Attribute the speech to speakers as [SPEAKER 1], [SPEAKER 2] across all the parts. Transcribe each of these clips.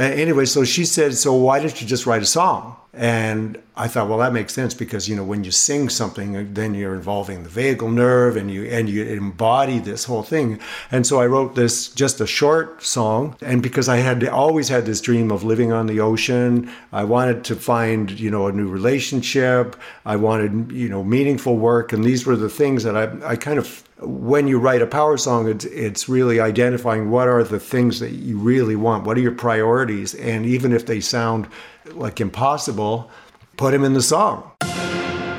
[SPEAKER 1] Uh, anyway, so she said, "So why don't you just write a song?" And I thought, well, that makes sense because you know when you sing something, then you're involving the vagal nerve, and you and you embody this whole thing. And so I wrote this just a short song, and because I had always had this dream of living on the ocean, I wanted to find you know a new relationship. I wanted you know meaningful work, and these were the things that I I kind of when you write a power song, it's, it's really identifying what are the things that you really want, what are your priorities, and even if they sound like impossible, put them in the song.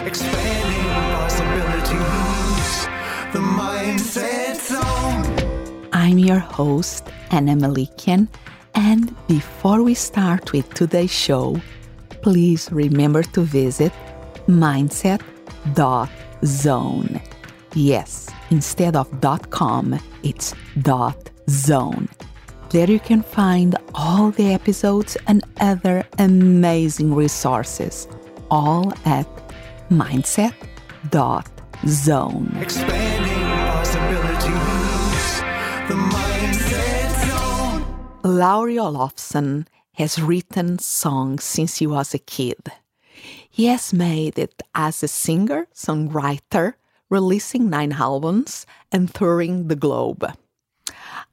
[SPEAKER 1] Expanding possibilities,
[SPEAKER 2] the mindset zone. I'm your host, Anna Malikian, and before we start with today's show, please remember to visit mindset.zone. Yes, instead of .com, it's .zone there you can find all the episodes and other amazing resources, all at mindset.zone. Expanding possibilities, the mindset zone. Lowry Olafson has written songs since he was a kid. He has made it as a singer, songwriter, releasing nine albums and touring the globe.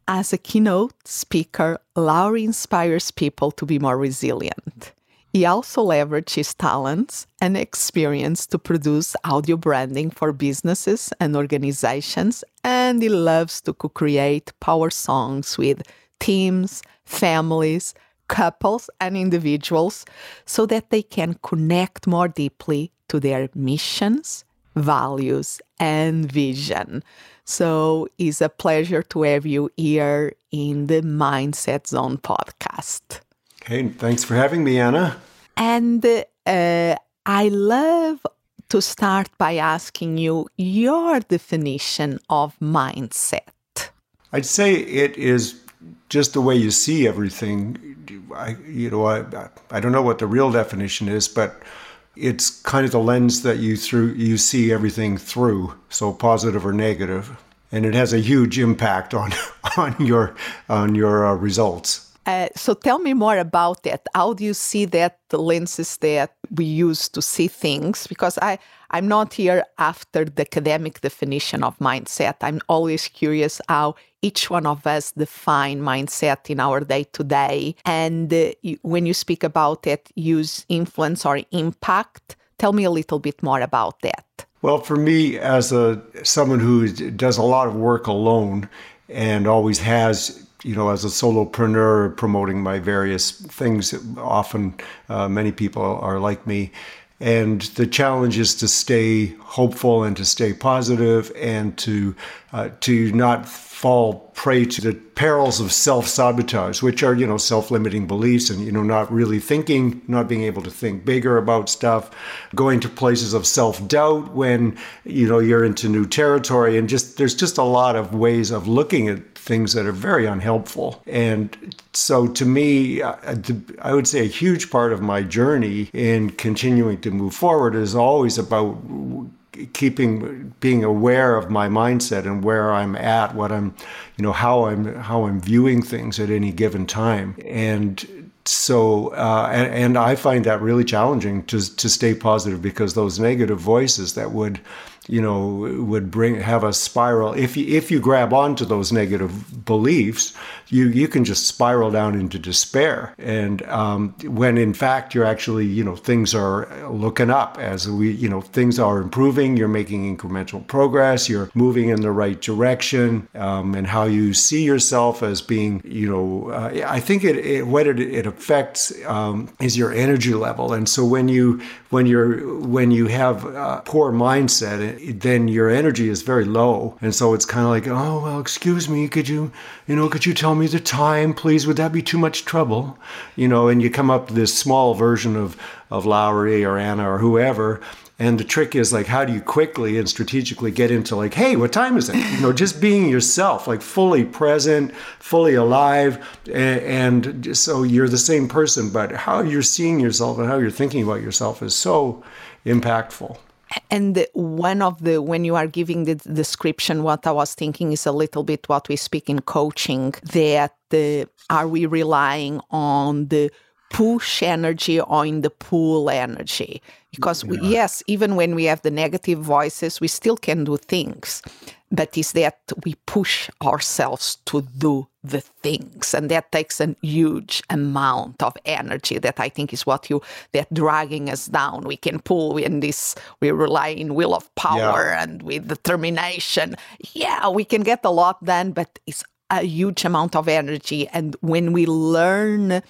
[SPEAKER 2] As a keynote speaker, Lowry inspires people to be more resilient. He also leverages his talents and experience to produce audio branding for businesses and organizations, and he loves to co create power songs with teams, families, couples, and individuals so that they can connect more deeply to their missions, values, and vision. So it's a pleasure to have you here in the Mindset Zone podcast.
[SPEAKER 1] Hey, thanks for having me, Anna.
[SPEAKER 2] And uh, I love to start by asking you your definition of mindset.
[SPEAKER 1] I'd say it is just the way you see everything. I, you know, I, I don't know what the real definition is, but it's kind of the lens that you through you see everything through, so positive or negative, and it has a huge impact on on your on your uh, results.
[SPEAKER 2] Uh, so tell me more about that. How do you see that the lenses that we use to see things? Because I I'm not here after the academic definition of mindset. I'm always curious how each one of us define mindset in our day to day. And uh, when you speak about it, use influence or impact. Tell me a little bit more about that.
[SPEAKER 1] Well, for me, as a someone who does a lot of work alone and always has you know, as a solopreneur promoting my various things, often uh, many people are like me. And the challenge is to stay hopeful and to stay positive and to uh, to not fall prey to the perils of self-sabotage, which are, you know, self-limiting beliefs and, you know, not really thinking, not being able to think bigger about stuff, going to places of self-doubt when, you know, you're into new territory and just there's just a lot of ways of looking at things that are very unhelpful. And so to me, uh, I would say a huge part of my journey in continuing to move forward is always about keeping being aware of my mindset and where I'm at, what I'm, you know, how I'm how I'm viewing things at any given time, and so uh, and, and I find that really challenging to to stay positive because those negative voices that would you know would bring have a spiral. If you if you grab onto those negative beliefs you you can just spiral down into despair. And um, when in fact you're actually you know things are looking up as we you know things are improving you're making incremental progress you're moving in the right direction um, and how you see yourself as being you know uh, I think it, it what it, it affects um, is your energy level. And so when you when you're when you have a poor mindset then your energy is very low. And so it's kind of like, oh, well, excuse me, could you, you know, could you tell me the time, please? Would that be too much trouble? You know, and you come up this small version of, of Lowry or Anna or whoever. And the trick is like, how do you quickly and strategically get into like, hey, what time is it? You know, just being yourself, like fully present, fully alive. And, and so you're the same person, but how you're seeing yourself and how you're thinking about yourself is so impactful.
[SPEAKER 2] And one of the, when you are giving the description, what I was thinking is a little bit what we speak in coaching that the, are we relying on the push energy or in the pull energy? Because yeah. we, yes, even when we have the negative voices, we still can do things but is that we push ourselves to do the things and that takes a huge amount of energy that i think is what you that dragging us down we can pull in this we rely in will of power yeah. and with determination yeah we can get a lot done but it's a huge amount of energy and when we learn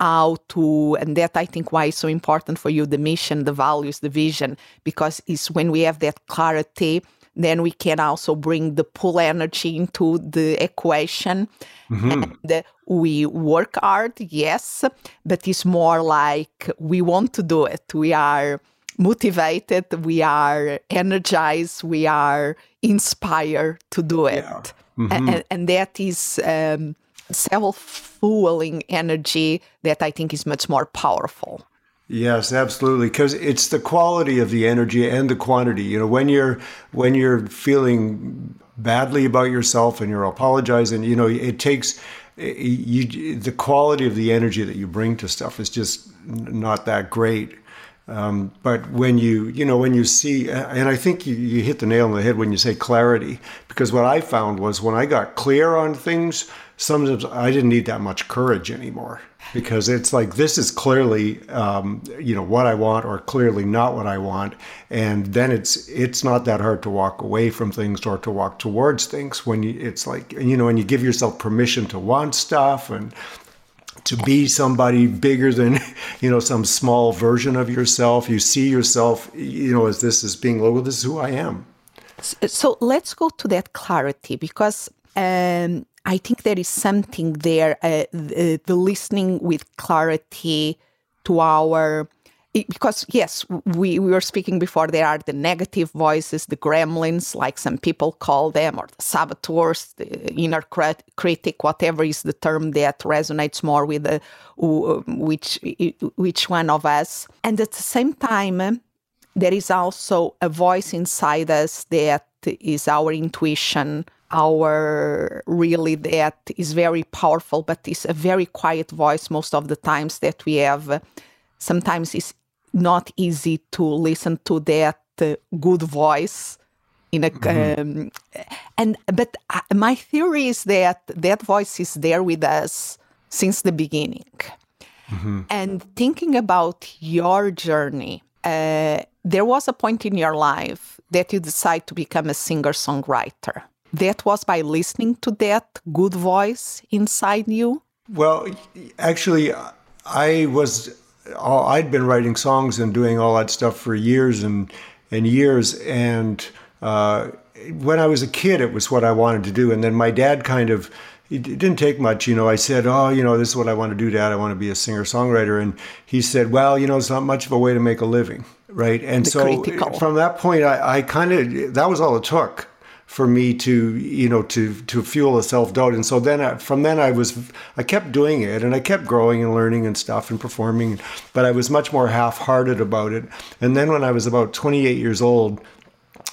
[SPEAKER 2] how to and that i think why it's so important for you the mission the values the vision because it's when we have that clarity then we can also bring the pull energy into the equation. Mm-hmm. And we work hard, yes, but it's more like we want to do it. We are motivated, we are energized, we are inspired to do it. Yeah. Mm-hmm. And, and, that is um, self fueling energy that I think is much more powerful.
[SPEAKER 1] Yes, absolutely. Because it's the quality of the energy and the quantity. You know, when you're when you're feeling badly about yourself and you're apologizing, you know, it takes you the quality of the energy that you bring to stuff is just not that great. Um, but when you, you know, when you see, and I think you, you hit the nail on the head when you say clarity, because what I found was when I got clear on things, sometimes I didn't need that much courage anymore because it's like this is clearly um, you know what I want or clearly not what I want, and then it's it's not that hard to walk away from things or to walk towards things when you it's like you know when you give yourself permission to want stuff and to be somebody bigger than you know some small version of yourself. You see yourself you know as this as being well this is who i am.
[SPEAKER 2] So let's go to that clarity because um, I think there is something there, uh, the, the, listening with clarity to our. Because, yes, we, we were speaking before, there are the negative voices, the gremlins, like some people call them, or the saboteurs, the inner crit- critic, whatever is the term that resonates more with the, which, which one of us. And at the same time, there is also a voice inside us that is our intuition, our really that is very powerful, but it's a very quiet voice most of the times that we have. Sometimes it's not easy to listen to that uh, good voice in a mm-hmm. um, and but uh, my theory is that that voice is there with us since the beginning mm-hmm. and thinking about your journey uh, there was a point in your life that you decide to become a singer songwriter that was by listening to that good voice inside you?
[SPEAKER 1] Well, actually, I was, I'd been writing songs and doing all that stuff for years and, and years. And uh, when I was a kid, it was what I wanted to do. And then my dad kind of, it didn't take much. You know, I said, Oh, you know, this is what I want to do, Dad. I want to be a singer songwriter. And he said, Well, you know, it's not much of a way to make a living. Right. And the so critical. from that point, I, I kind of, that was all it took for me to you know to to fuel a self doubt and so then I, from then I was I kept doing it and I kept growing and learning and stuff and performing but I was much more half hearted about it. And then when I was about 28 years old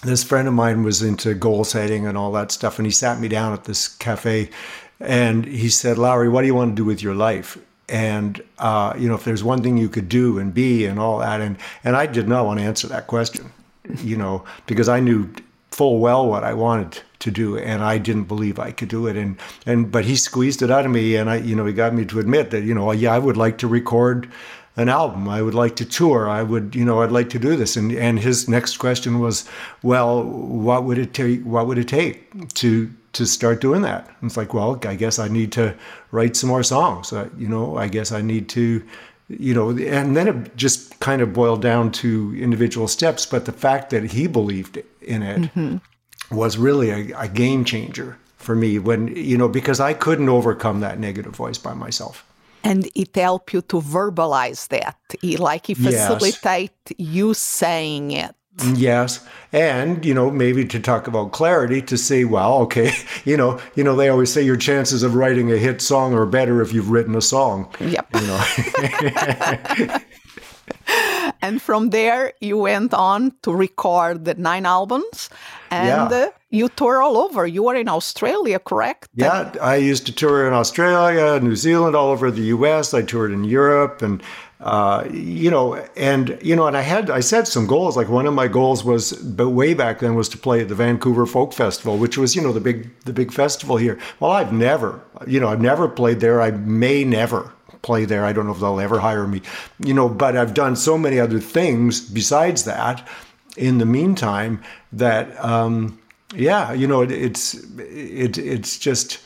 [SPEAKER 1] this friend of mine was into goal setting and all that stuff and he sat me down at this cafe and he said Lowry what do you want to do with your life? And uh, you know if there's one thing you could do and be and all that. And and I did not want to answer that question you know because I knew full well what I wanted to do, and I didn't believe I could do it. And and but he squeezed it out of me, and I you know he got me to admit that you know yeah I would like to record an album. I would like to tour. I would, you know, I'd like to do this. And and his next question was, well, what would it take? What would it take to to start doing that? And it's like, well, I guess I need to write some more songs. Uh, you know, I guess I need to you know, and then it just kind of boiled down to individual steps. But the fact that he believed in it mm-hmm. was really a, a game changer for me when, you know, because I couldn't overcome that negative voice by myself.
[SPEAKER 2] And it helped you to verbalize that, like it facilitate yes. you saying it.
[SPEAKER 1] Yes, and you know maybe to talk about clarity to say, well, okay, you know, you know they always say your chances of writing a hit song are better if you've written a song.
[SPEAKER 2] Yep.
[SPEAKER 1] You know.
[SPEAKER 2] and from there, you went on to record the nine albums, and
[SPEAKER 1] Yeah.
[SPEAKER 2] uh, you tour all over. You were in Australia, correct?
[SPEAKER 1] Yeah, I used to tour in Australia, New Zealand, all over the U.S. I toured in Europe, and uh, you know, and you know, and I had I set some goals. Like one of my goals was, but way back then, was to play at the Vancouver Folk Festival, which was you know the big the big festival here. Well, I've never, you know, I've never played there. I may never play there. I don't know if they'll ever hire me, you know. But I've done so many other things besides that. In the meantime, that. Um, yeah, you know, it, it's it, it's just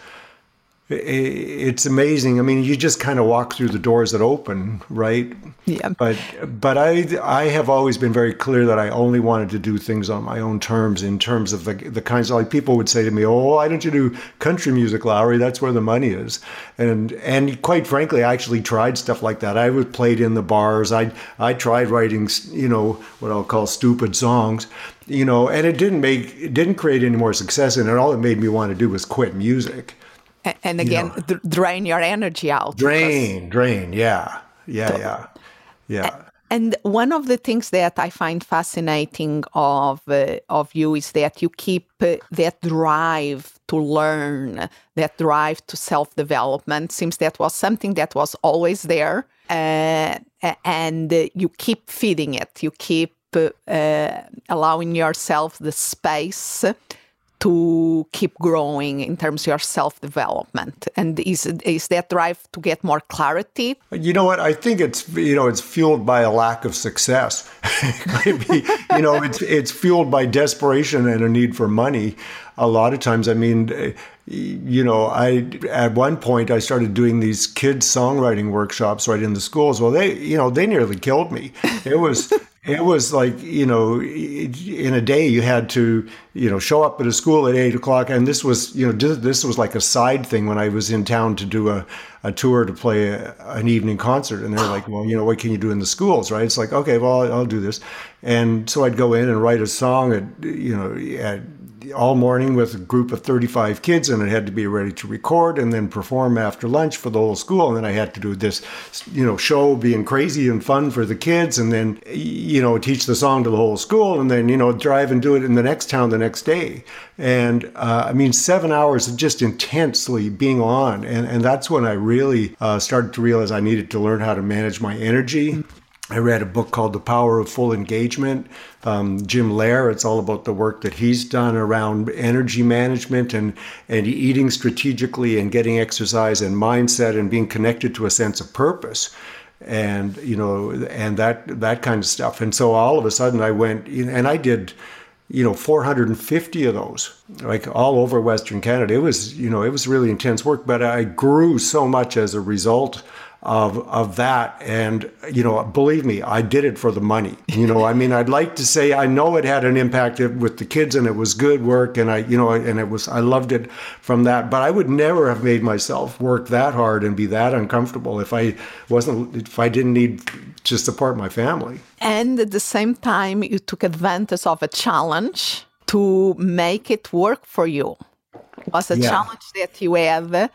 [SPEAKER 1] it's amazing. I mean, you just kind of walk through the doors that open, right?
[SPEAKER 2] Yeah.
[SPEAKER 1] But but I I have always been very clear that I only wanted to do things on my own terms. In terms of the the kinds of like people would say to me, "Oh, why don't you do country music, Lowry? That's where the money is." And and quite frankly, I actually tried stuff like that. I was played in the bars. I I tried writing, you know, what I'll call stupid songs, you know, and it didn't make it didn't create any more success. And all it made me want to do was quit music.
[SPEAKER 2] And again,
[SPEAKER 1] know.
[SPEAKER 2] drain your energy out.
[SPEAKER 1] Drain, drain, yeah, yeah, yeah, yeah.
[SPEAKER 2] And one of the things that I find fascinating of uh, of you is that you keep uh, that drive to learn, that drive to self development. Seems that was something that was always there, uh, and uh, you keep feeding it. You keep uh, uh, allowing yourself the space to keep growing in terms of your self development. And is is that drive to get more clarity?
[SPEAKER 1] You know what? I think it's you know it's fueled by a lack of success. Could be, you know, it's it's fueled by desperation and a need for money. A lot of times, I mean, you know, I at one point I started doing these kids songwriting workshops right in the schools. Well, they you know they nearly killed me. It was. It was like you know, in a day you had to you know show up at a school at eight o'clock, and this was you know this was like a side thing when I was in town to do a, a tour to play a, an evening concert, and they're like, well, you know, what can you do in the schools, right? It's like okay, well, I'll, do this, and so I'd go in and write a song at you know at all morning with a group of 35 kids and it had to be ready to record and then perform after lunch for the whole school. And then i had to do this you know show being crazy and fun for the kids and then you know teach the song to the whole school and then you know drive and do it in the next town the next day. And uh, i mean seven hours of just intensely being on. And, and that's when i really uh, started to realize i needed to learn how to manage my energy I read a book called The Power of Full Engagement. Um, Jim Loehr, it's all about the work that he's done around energy management and, and eating strategically and getting exercise and mindset and being connected to a sense of purpose. And you know and that that kind of stuff. And so all of a sudden i went and i did you know 450 of those like all over western canada. It was you know it was really intense work but i grew so much as a result of of that. And you know believe me i did it for the money. You know i mean i'd like to say i know it had an impact with the kids and it was good work and i you know and it was i loved it from that. But i would never have made myself work that hard and be that uncomfortable if i wasn't if i didn't need to support my family.
[SPEAKER 2] And at the same time, you took advantage of a challenge to make it work for you. Was a
[SPEAKER 1] Yeah.
[SPEAKER 2] challenge that you had uh,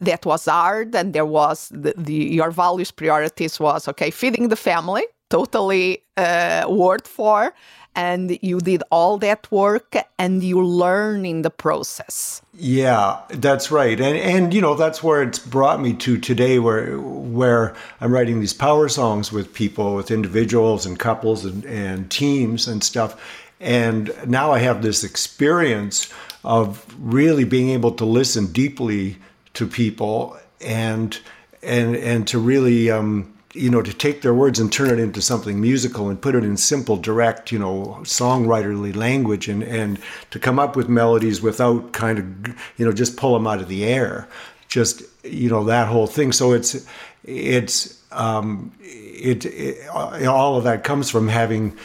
[SPEAKER 2] that was hard, and there was the, the your values priorities was okay, feeding the family, totally uh, worked for, and you did all that work, and you learn in the process.
[SPEAKER 1] Yeah, that's right. And and you know, that's where it's brought me to today where where I'm writing these power songs with people, with individuals and couples and, and teams and stuff. And now I have this experience of really being able to listen deeply to people and and and to really um you know to take their words and turn it into something musical and put it in simple direct you know songwriterly language and and to come up with melodies without kind of you know just pull them out of the air. Just you know that whole thing. So it's it's um it, it all of that comes from having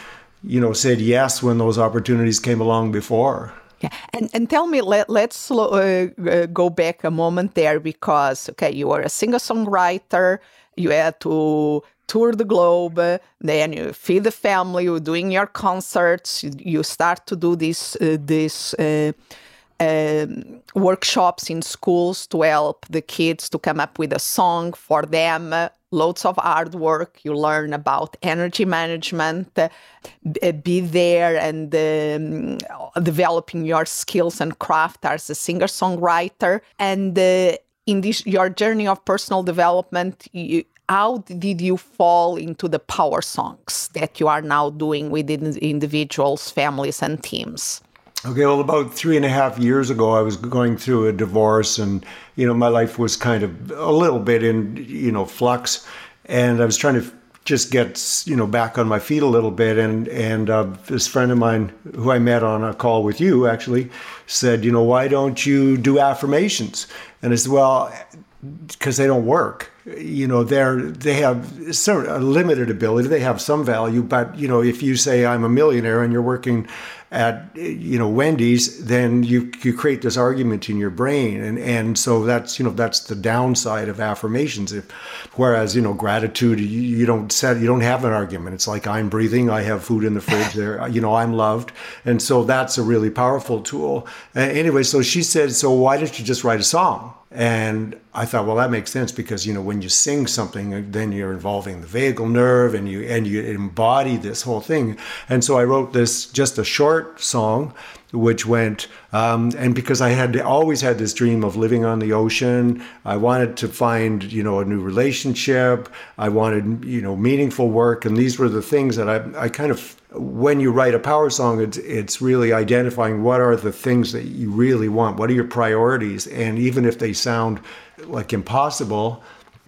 [SPEAKER 1] you know said yes when those opportunities came along before
[SPEAKER 2] Yeah, and and tell me, let let's slow, uh, uh, go back a moment there because okay, you were a singer songwriter, you had to tour the globe, then you feed the family, you're doing your concerts, you, you start to do these uh, these. Uh, um, workshops in schools to help the kids to come up with a song for them loads of hard work. You learn about energy management, uh, be there and um, developing your skills and craft as a singer songwriter. And uh, in this your journey of personal development, you, how did you fall into the power songs that you are now doing within individuals, families, and teams?
[SPEAKER 1] Okay, well, about three and a half years ago, I was going through a divorce, and you know, my life was kind of a little bit in you know flux, and I was trying to just get you know back on my feet a little bit. And and uh, this friend of mine, who I met on a call with you, actually said, you know, why don't you do affirmations? And I said, well, because they don't work you know they're they have a limited ability they have some value but you know if you say i'm a millionaire and you're working at you know Wendy's, then you you create this argument in your brain, and and so that's you know that's the downside of affirmations. If, whereas you know gratitude, you, you don't set you don't have an argument. It's like I'm breathing, I have food in the fridge. There, you know I'm loved, and so that's a really powerful tool. Uh, anyway, so she said, so why don't you just write a song? And I thought, well, that makes sense because you know when you sing something, then you're involving the vagal nerve, and you and you embody this whole thing. And so I wrote this just a short song, which went. Um, and because I had always had this dream of living on the ocean, I wanted to find you know a new relationship. I wanted you know meaningful work, and these were the things that I I kind of when you write a power song, it's, it's really identifying what are the things that you really want, what are your priorities, and even if they sound like impossible,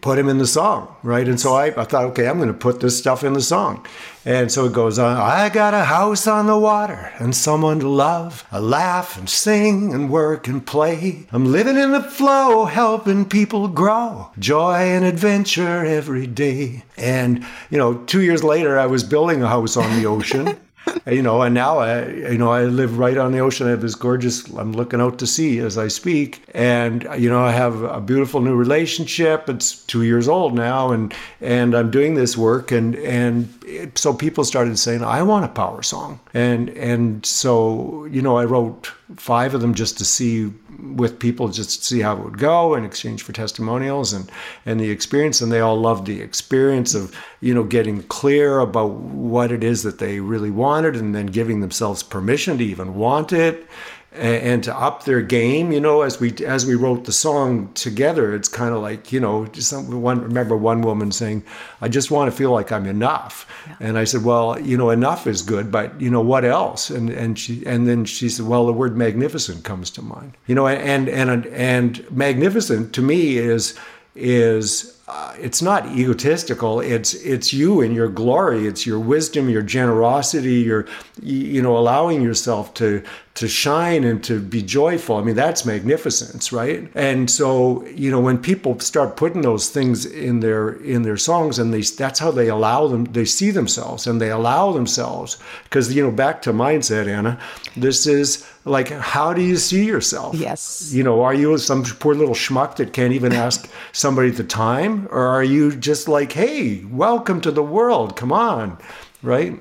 [SPEAKER 1] put him in the song, right? And so I, I thought, okay, I'm going to put this stuff in the song. And so it goes on I got a house on the water and someone to love. I laugh and sing and work and play. I'm living in the flow, helping people grow. Joy and adventure every day. And, you know, two years later, I was building a house on the ocean. you know, and now I, you know, I live right on the ocean. I have this gorgeous. I'm looking out to sea as I speak, and you know, I have a beautiful new relationship. It's two years old now, and and I'm doing this work, and and it, so people started saying, I want a power song, and and so you know, I wrote five of them just to see with people just to see how it would go in exchange for testimonials and and the experience. And they all loved the experience of you know getting clear about what it is that they really wanted and then giving themselves permission to even want it and to up their game you know as we as we wrote the song together it's kind of like you know some one remember one woman saying i just want to feel like i'm enough. Yeah. and i said well you know enough is good but you know what else? And and she and then she said well the word magnificent comes to mind. You know and and and magnificent to me is is uh, it's not egotistical it's it's you and your glory it's your wisdom your generosity your you know allowing yourself to to shine and to be joyful. I mean, that's magnificence, right? And so, you know, when people start putting those things in their in their songs, and they that's how they allow them, they see themselves and they allow themselves. Because you know, back to mindset, Anna, this is like, how do you see yourself?
[SPEAKER 2] Yes.
[SPEAKER 1] You know, are you some poor little schmuck that can't even ask somebody the time, or are you just like, hey, welcome to the world, come on, right?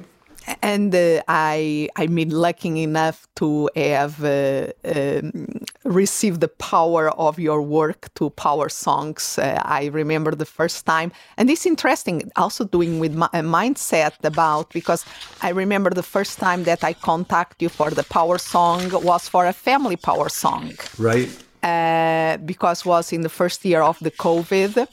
[SPEAKER 2] And uh, I I mean lucky enough to have uh, um, received the power of your work to power songs. Uh, I remember the first time, and it's interesting also doing with my mindset about because I remember the first time that I contact you for the power song was for a family power song,
[SPEAKER 1] right?
[SPEAKER 2] Uh, because was in the first year of the COVID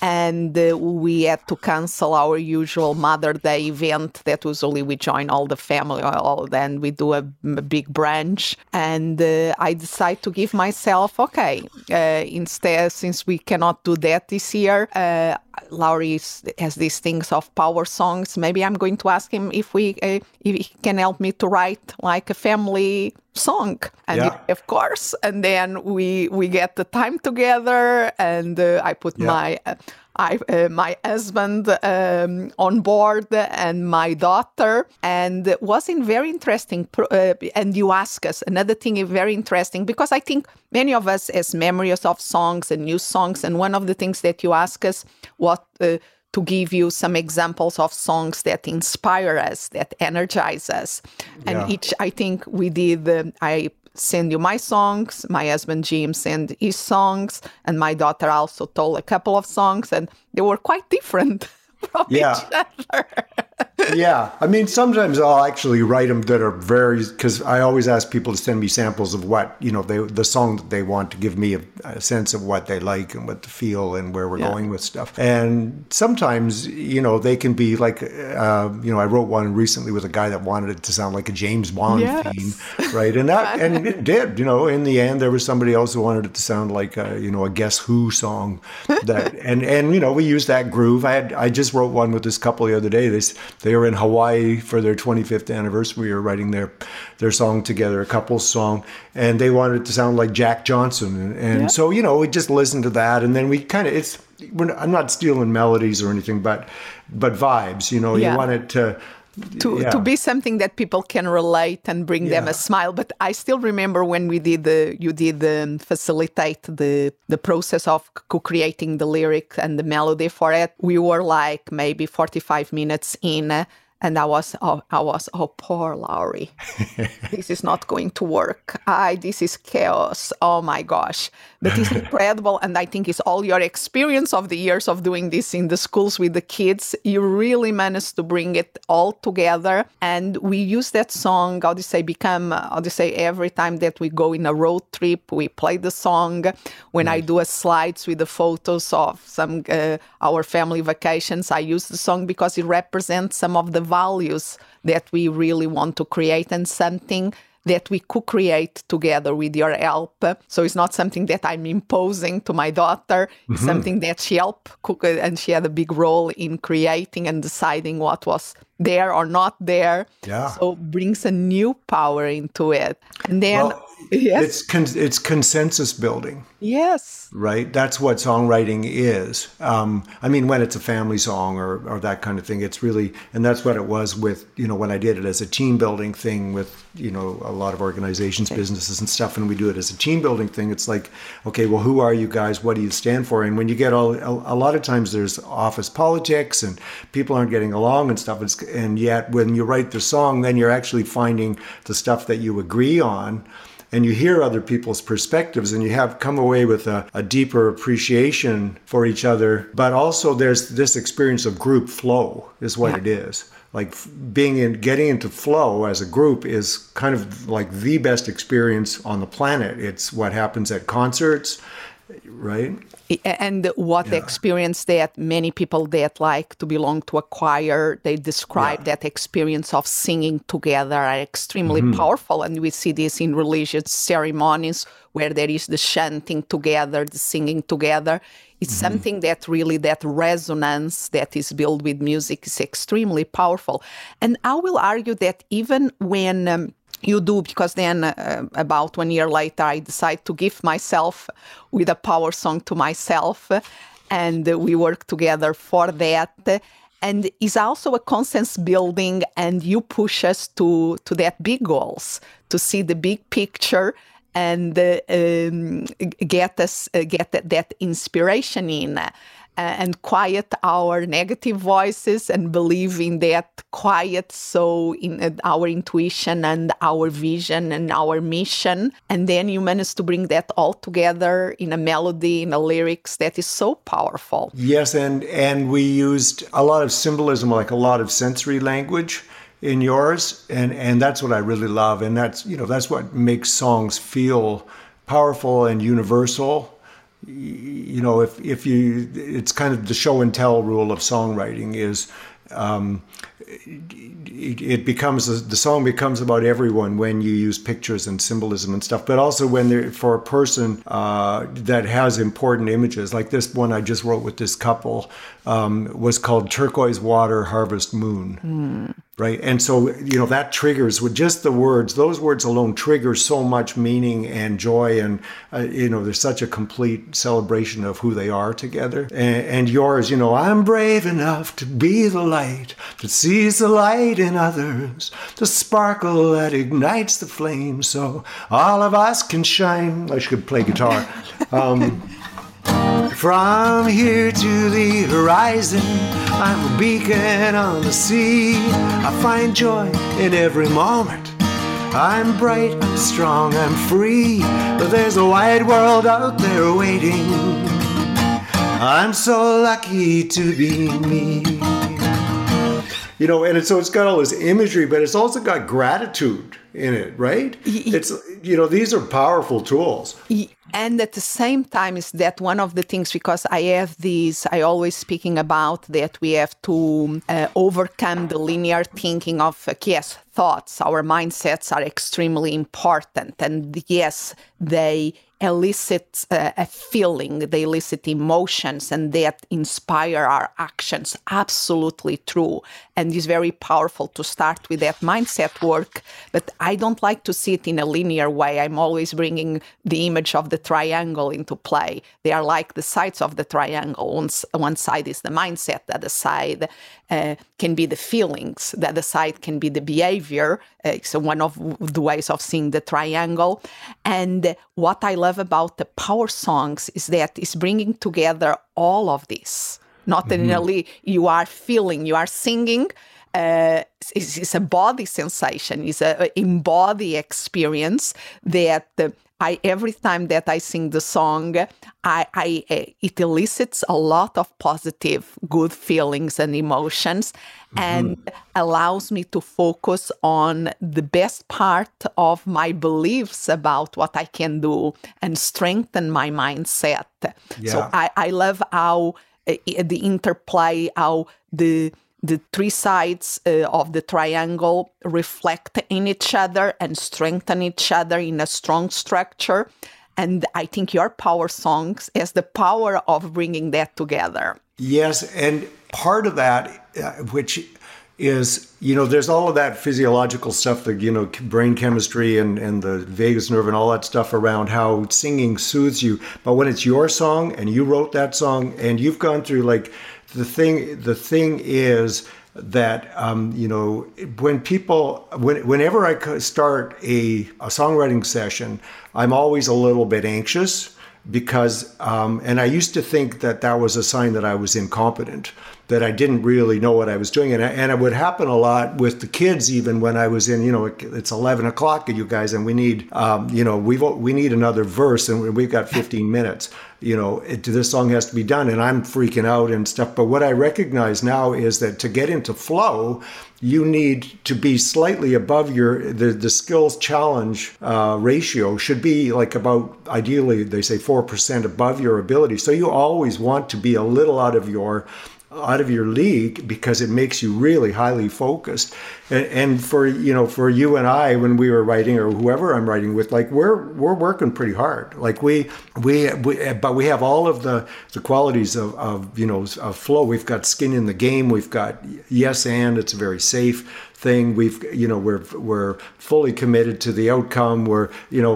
[SPEAKER 2] and uh, we had to cancel our usual Mother Day event that usually we join all the family, all then we do a, a big brunch. And uh, I decided to give myself, okay, uh, instead, since we cannot do that this year, uh, Lowry has these things of power songs. Maybe I'm going to ask him if we uh, if he can help me to write like a family song and yeah. of course and then we we get the time together and uh, i put yeah. my uh, I, uh, my husband um, on board and my daughter, and it was in very interesting. Uh, and you ask us another thing is very interesting because I think many of us as memories of songs and new songs, and one of the things that you ask us what uh, to give you some examples of songs that inspire us, that energize us. And yeah. each, I think we did, uh, I send you my songs. My husband Jim sent his songs, and my daughter also told a couple of songs, and they were quite different from
[SPEAKER 1] Yeah.
[SPEAKER 2] each other.
[SPEAKER 1] yeah, I mean, sometimes I'll actually write them that are very because I always ask people to send me samples of what you know they the song that they want to give me a, a sense of what they like and what to feel and where we're
[SPEAKER 2] Yeah.
[SPEAKER 1] going with stuff. And sometimes you know they can be like uh, you know I wrote one recently with a guy that wanted it to sound like a James Bond
[SPEAKER 2] Yes.
[SPEAKER 1] theme, right? And that and it did. You know, in the end, there was somebody else who wanted it to sound like a, you know a Guess Who song. That and and you know we used that groove. I had I just wrote one with this couple the other day. They they were in Hawaii for their 25th anniversary. We were writing their their song together, a couple's song, and they wanted it to sound like Jack Johnson. And, and
[SPEAKER 2] Yeah.
[SPEAKER 1] so you know we just listened to that, and then we kind of it's. We're, not- I'm not stealing melodies or anything, but but vibes. You know,
[SPEAKER 2] Yeah.
[SPEAKER 1] you want it to.
[SPEAKER 2] To,
[SPEAKER 1] yeah.
[SPEAKER 2] to be something that people can relate and bring them a smile. But I still remember when we did the you did um, facilitate the the process of co-creating the lyric and the melody for it. We were like maybe forty five minutes in. And I was, oh, I was, oh, poor Lowry. this is not going to work. I, this is chaos. Oh my gosh. But it's incredible. And I think it's all your experience of the years of doing this in the schools with the kids. You really managed to bring it all together. And we use that song, how do you say, become, how do you say, every time that we go in a road trip, we play the song. When I do a slides with the photos of some, uh, our family vacations, I use the song because it represents some of the values that we really want to create and something that we could create together with your help. So it's not something that I'm imposing to my daughter. It's mm-hmm. something that she helped cook it, and she had a big role in creating and deciding what was there or not there.
[SPEAKER 1] Yeah.
[SPEAKER 2] So brings a new power into it. And then
[SPEAKER 1] Well,
[SPEAKER 2] yes,
[SPEAKER 1] It's con- it's consensus building.
[SPEAKER 2] yes.
[SPEAKER 1] right? That's what songwriting is. Um, I mean, when it's a family song or, or that kind of thing, it's really, and that's what it was with, you know, when I did it as a team building thing with, you know, a lot of organizations, businesses and stuff, and we do it as a team building thing. It's like, okay, well, who are you guys? What do you stand for? And when you get all, a, a lot of times there's office politics and people aren't getting along and stuff. It's, and yet when you write the song, then you're actually finding the stuff that you agree on and you hear other people's perspectives and you have come away with a, a deeper appreciation for each other. But also there's this experience of group flow is what
[SPEAKER 2] Yeah.
[SPEAKER 1] it is. Like being in getting into flow as a group is kind of like the best experience on the planet. It's what happens at concerts right
[SPEAKER 2] and what
[SPEAKER 1] Yeah.
[SPEAKER 2] experience that many people that like to belong to a choir they describe
[SPEAKER 1] Yeah.
[SPEAKER 2] that experience of singing together are extremely
[SPEAKER 1] Mm-hmm.
[SPEAKER 2] powerful and we see this in religious ceremonies where there is the chanting together the singing together it's
[SPEAKER 1] Mm-hmm.
[SPEAKER 2] something that really that resonance that is built with music is extremely powerful and i will argue that even when um, you do because then uh, about one year later i decide to give myself with a power song to myself and we work together for that. And it's also a consensus building and you push us to to that big goals to see the big picture and uh, um, get us uh, get that, that inspiration in and quiet our negative voices and believe in that quiet so in uh, our intuition and our vision and our mission and then you manage to bring that all together in a melody in a lyrics that is so powerful
[SPEAKER 1] Yes, and and we used a lot of symbolism, like a lot of sensory language in yours, and and that's what I really love, and that's you know that's what makes songs feel powerful and universal. You know, if if you, it's kind of the show and tell rule of songwriting is. Um, it, it becomes the song becomes about everyone when you use pictures and symbolism and stuff but also when they're for a person uh, that has important images like this one i just wrote with this couple um, was called turquoise water harvest moon right? And so you know that triggers with just the words those words alone trigger so much meaning and joy and uh, you know there's such a complete celebration of who they are together. And, and yours you know i'm brave enough to be the light that sees the light in others the sparkle that ignites the flame so all of us can shine. I should play guitar. Um, from here to the horizon, I'm a beacon on the sea. I find joy in every moment. I'm bright, I'm strong, I'm free. But there's a wide world out there waiting. I'm so lucky to be me. You know, and so it's got all this imagery, but it's also got gratitude in it, right? It's you know these are powerful tools.
[SPEAKER 2] And at the same time, is that one of the things because I have these, I always speaking about that we have to uh, overcome the linear thinking of uh, yes, thoughts, our mindsets are extremely important, and yes, they elicit uh, a feeling, they elicit emotions, and that inspire our actions. Absolutely true. And it's very powerful to start with that mindset work. But I don't like to see it in a linear way. I'm always bringing the image of the triangle into play. They are like the sides of the triangle. One, one side is the mindset, the other side uh, can be the feelings, the other side can be the behavior. Uh, so, one of the ways of seeing the triangle. And what I love about the power songs is that it's bringing together all of this. Not mm-hmm. only you are feeling, you are singing, uh, it's, it's, a body sensation, it's a, embody experience that uh, I every time that I sing the song, I, I uh, it elicits a lot of positive, good feelings and emotions, mm-hmm. and allows me to focus on the best part of my beliefs about what I can do and strengthen my mindset. Yeah. So I, I love how uh, the interplay, how the the three sides uh, of the triangle reflect in each other and strengthen each other in a strong structure. And I think your power songs has the power of bringing that together.
[SPEAKER 1] Yes, and part of that, uh, which is you know there's all of that physiological stuff the you know brain chemistry and and the vagus nerve and all that stuff around how singing soothes you but when it's your song and you wrote that song and you've gone through like the thing the thing is that um, you know when people when, whenever I start a, a songwriting session, I'm always a little bit anxious because um, and I used to think that that was a sign that I was incompetent that I didn't really know what I was doing. And, and it would happen a lot with the kids, even when I was in, you know, it's 11 o'clock, you guys, and we need, um, you know, we've we need another verse and we've got 15 minutes. You know, it, this song has to be done. And I'm freaking out and stuff. But what I recognize now is that to get into flow, you need to be slightly above your the, the skills challenge uh, ratio should be like about ideally they say 4% above your ability so you always want to be a little out of your out of your league because it makes you really highly focused. And, and, for you know, for you and I, when we were writing or whoever I'm writing with, like we're we're working pretty hard. Like we we, we but we have all of the the qualities of, of you know of flow. We've got skin in the game. We've got yes and it's very safe thing. We've, you know, we're we're fully committed to the outcome. We're, you know,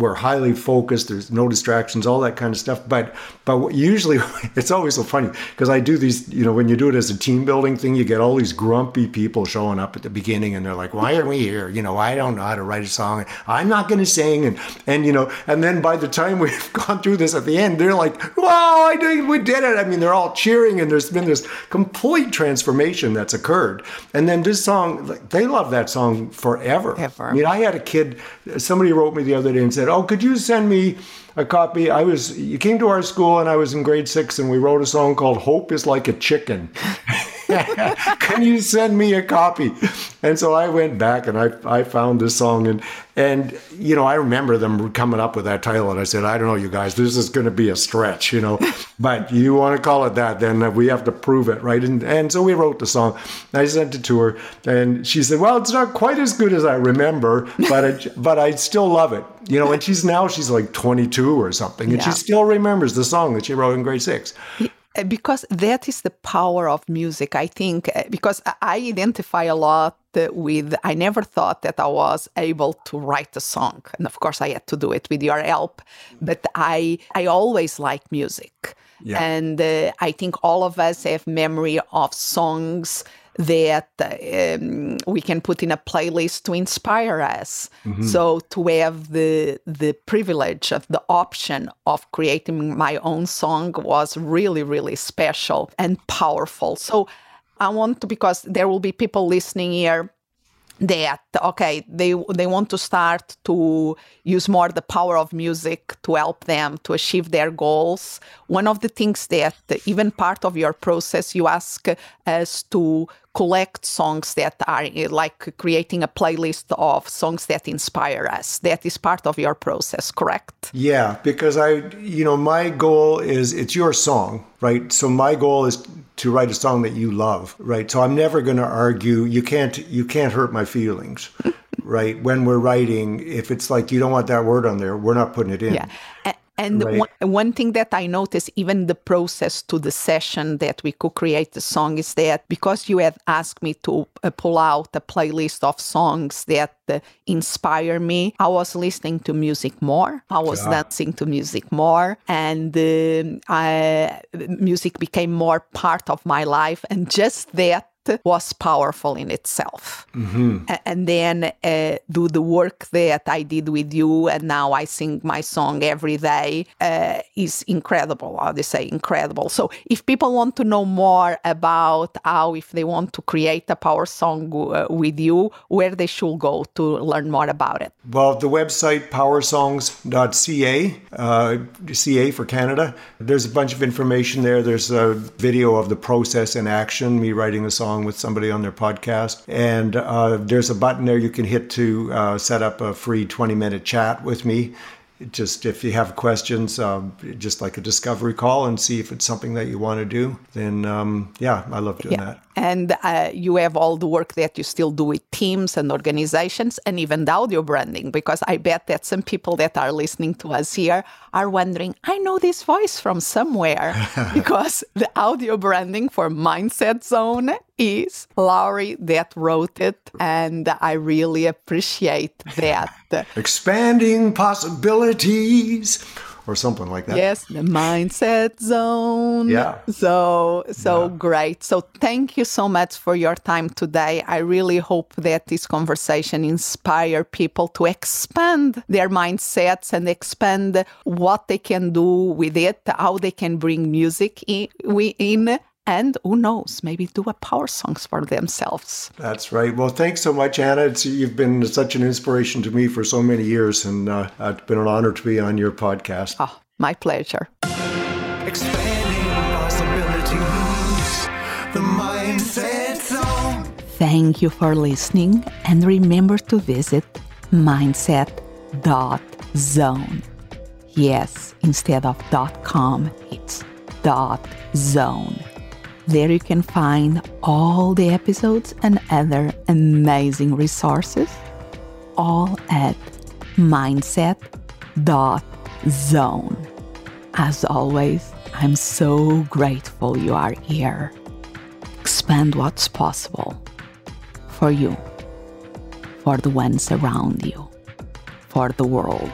[SPEAKER 1] we're highly focused. There's no distractions, all that kind of stuff. But but usually it's always so funny because I do these, you know, when you do it as a team building thing, you get all these grumpy people showing up at the beginning, and they're like, "Why are we here? You know, I don't know how to write a song. I'm not going to sing." And and you know, and then by the time we've gone through this at the end, they're like, "Wow, I did, we did it!" I mean, they're all cheering, and there's been this complete transformation that's occurred. And then this song, they love that song forever. Ever. I mean, I had a kid, somebody wrote me the other day and said, Oh, could you send me a copy? I was, you came to our school and I was in grade six and we wrote a song called Hope is Like a Chicken. Can you send me a copy? And so I went back and I, I found this song and and you know I remember them coming up with that title and I said I don't know you guys this is going to be a stretch you know. But you want to call it that then we have to prove it right? And and so we wrote the song. I sent it to her and she said well it's not quite as good as I remember but it, but I still love it. You know and she's now she's like 22 or something and yeah. she still remembers the song that she wrote in grade six.
[SPEAKER 2] Uh, because that is the power of music i think uh, because i identify a lot with i never thought that i was able to write a song. And of course i had to do it with your help but i i always like music. Yeah. and uh, i think all of us have memory of songs that um, we can put in a playlist to inspire us. Mm-hmm. So to have the the privilege of the option of creating my own song was really really special and powerful. So I want to because there will be people listening here that okay they they want to start to use more the power of music to help them to achieve their goals. One of the things that even part of your process you ask us to collect songs that are eh, like creating a playlist of songs that inspire us that is part of your process correct
[SPEAKER 1] yeah because i you know my goal is it's your song right so my goal is to write a song that you love, right? So I'm never going to argue. You can't you can't hurt my feelings, right? When we're writing, if it's like you don't want that word on there, we're not putting it in.
[SPEAKER 2] Yeah. And right. one, one thing that I noticed, even the process to the session that we could create the song, is that because you had asked me to uh, pull out a playlist of songs that uh, inspire me, I was listening to music more. I was yeah. dancing to music more, and uh, I, music became more part of my life. And just that was powerful in itself. Mm-hmm. And then uh, do the work that I did with you, and now I sing my song every day uh, is incredible. How they say incredible. So if people want to know more about how, if they want to create a power song uh, with you, where they should go to learn more about it.
[SPEAKER 1] Well, the website powersongs.ca, uh, CA for Canada. There's a bunch of information there. There's a video of the process in action, me writing a song with somebody on their podcast. And uh, there's a button there you can hit to uh, set up a free 20 minute chat with me just if you have questions, um, just like a discovery call and see if it's something that you want to do. Then, um, yeah, I love doing yeah. that.
[SPEAKER 2] And uh, you have all the work that you still do with teams and organizations and even the audio branding, because I bet that some people that are listening to us here are wondering, I know this voice from somewhere, because the audio branding for Mindset Zone is Lowry that wrote it. And I really appreciate that.
[SPEAKER 1] Expanding possibilities or something like that.
[SPEAKER 2] Yes, the mindset zone.
[SPEAKER 1] Yeah.
[SPEAKER 2] So so yeah. great. So thank you so much for your time today. I really hope that this conversation inspire people to expand their mindsets and expand what they can do with it, how they can bring music in, in and who knows, maybe do a power songs for themselves.
[SPEAKER 1] That's right. Well, thanks so much, Anna. It's, you've been such an inspiration to me for so many years, and uh, it's been an honor to be on your podcast.
[SPEAKER 2] Oh, my pleasure. Expanding possibilities, the mindset zone. Thank you for listening, and remember to visit mindset.zone. Yes, instead of .com, it's dot .zone. There you can find all the episodes and other amazing resources, all at mindset.zone. As always, I'm so grateful you are here. Expand what's possible for you, for the ones around you, for the world.